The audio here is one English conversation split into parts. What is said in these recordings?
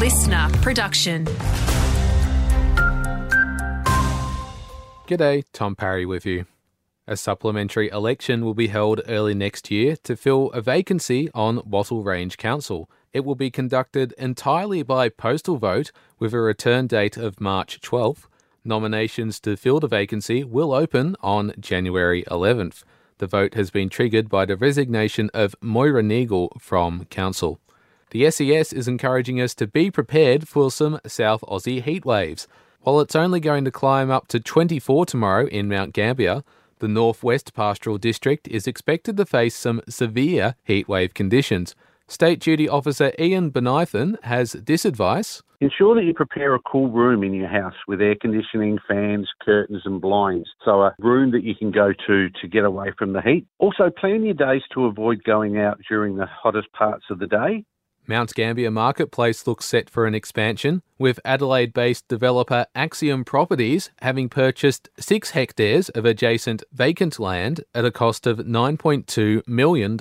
listener production. G'day, Tom Parry with you. A supplementary election will be held early next year to fill a vacancy on Wattle Range Council. It will be conducted entirely by postal vote with a return date of March 12th. Nominations to fill the vacancy will open on January 11th. The vote has been triggered by the resignation of Moira Neagle from Council. The SES is encouraging us to be prepared for some South Aussie heatwaves. While it's only going to climb up to 24 tomorrow in Mount Gambier, the Northwest Pastoral District is expected to face some severe heatwave conditions. State Duty Officer Ian Benithan has this advice. Ensure that you prepare a cool room in your house with air conditioning, fans, curtains, and blinds. So, a room that you can go to to get away from the heat. Also, plan your days to avoid going out during the hottest parts of the day. Mount Gambier Marketplace looks set for an expansion, with Adelaide based developer Axiom Properties having purchased six hectares of adjacent vacant land at a cost of $9.2 million.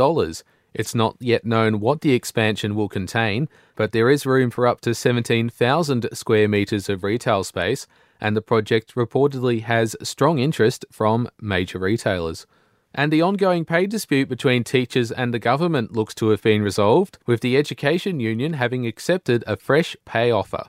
It's not yet known what the expansion will contain, but there is room for up to 17,000 square metres of retail space, and the project reportedly has strong interest from major retailers. And the ongoing pay dispute between teachers and the government looks to have been resolved, with the Education Union having accepted a fresh pay offer.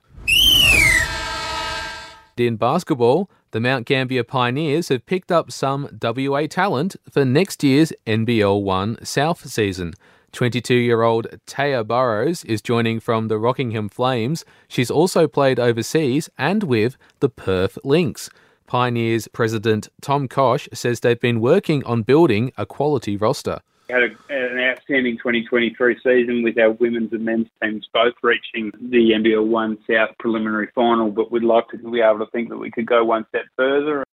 In basketball, the Mount Gambier Pioneers have picked up some WA talent for next year's NBL 1 South season. 22 year old Taya Burrows is joining from the Rockingham Flames. She's also played overseas and with the Perth Lynx. Pioneers president Tom Kosh says they've been working on building a quality roster had a, an outstanding 2023 season with our women's and men's teams both reaching the NBL One South preliminary final, but we'd like to be able to think that we could go one step further.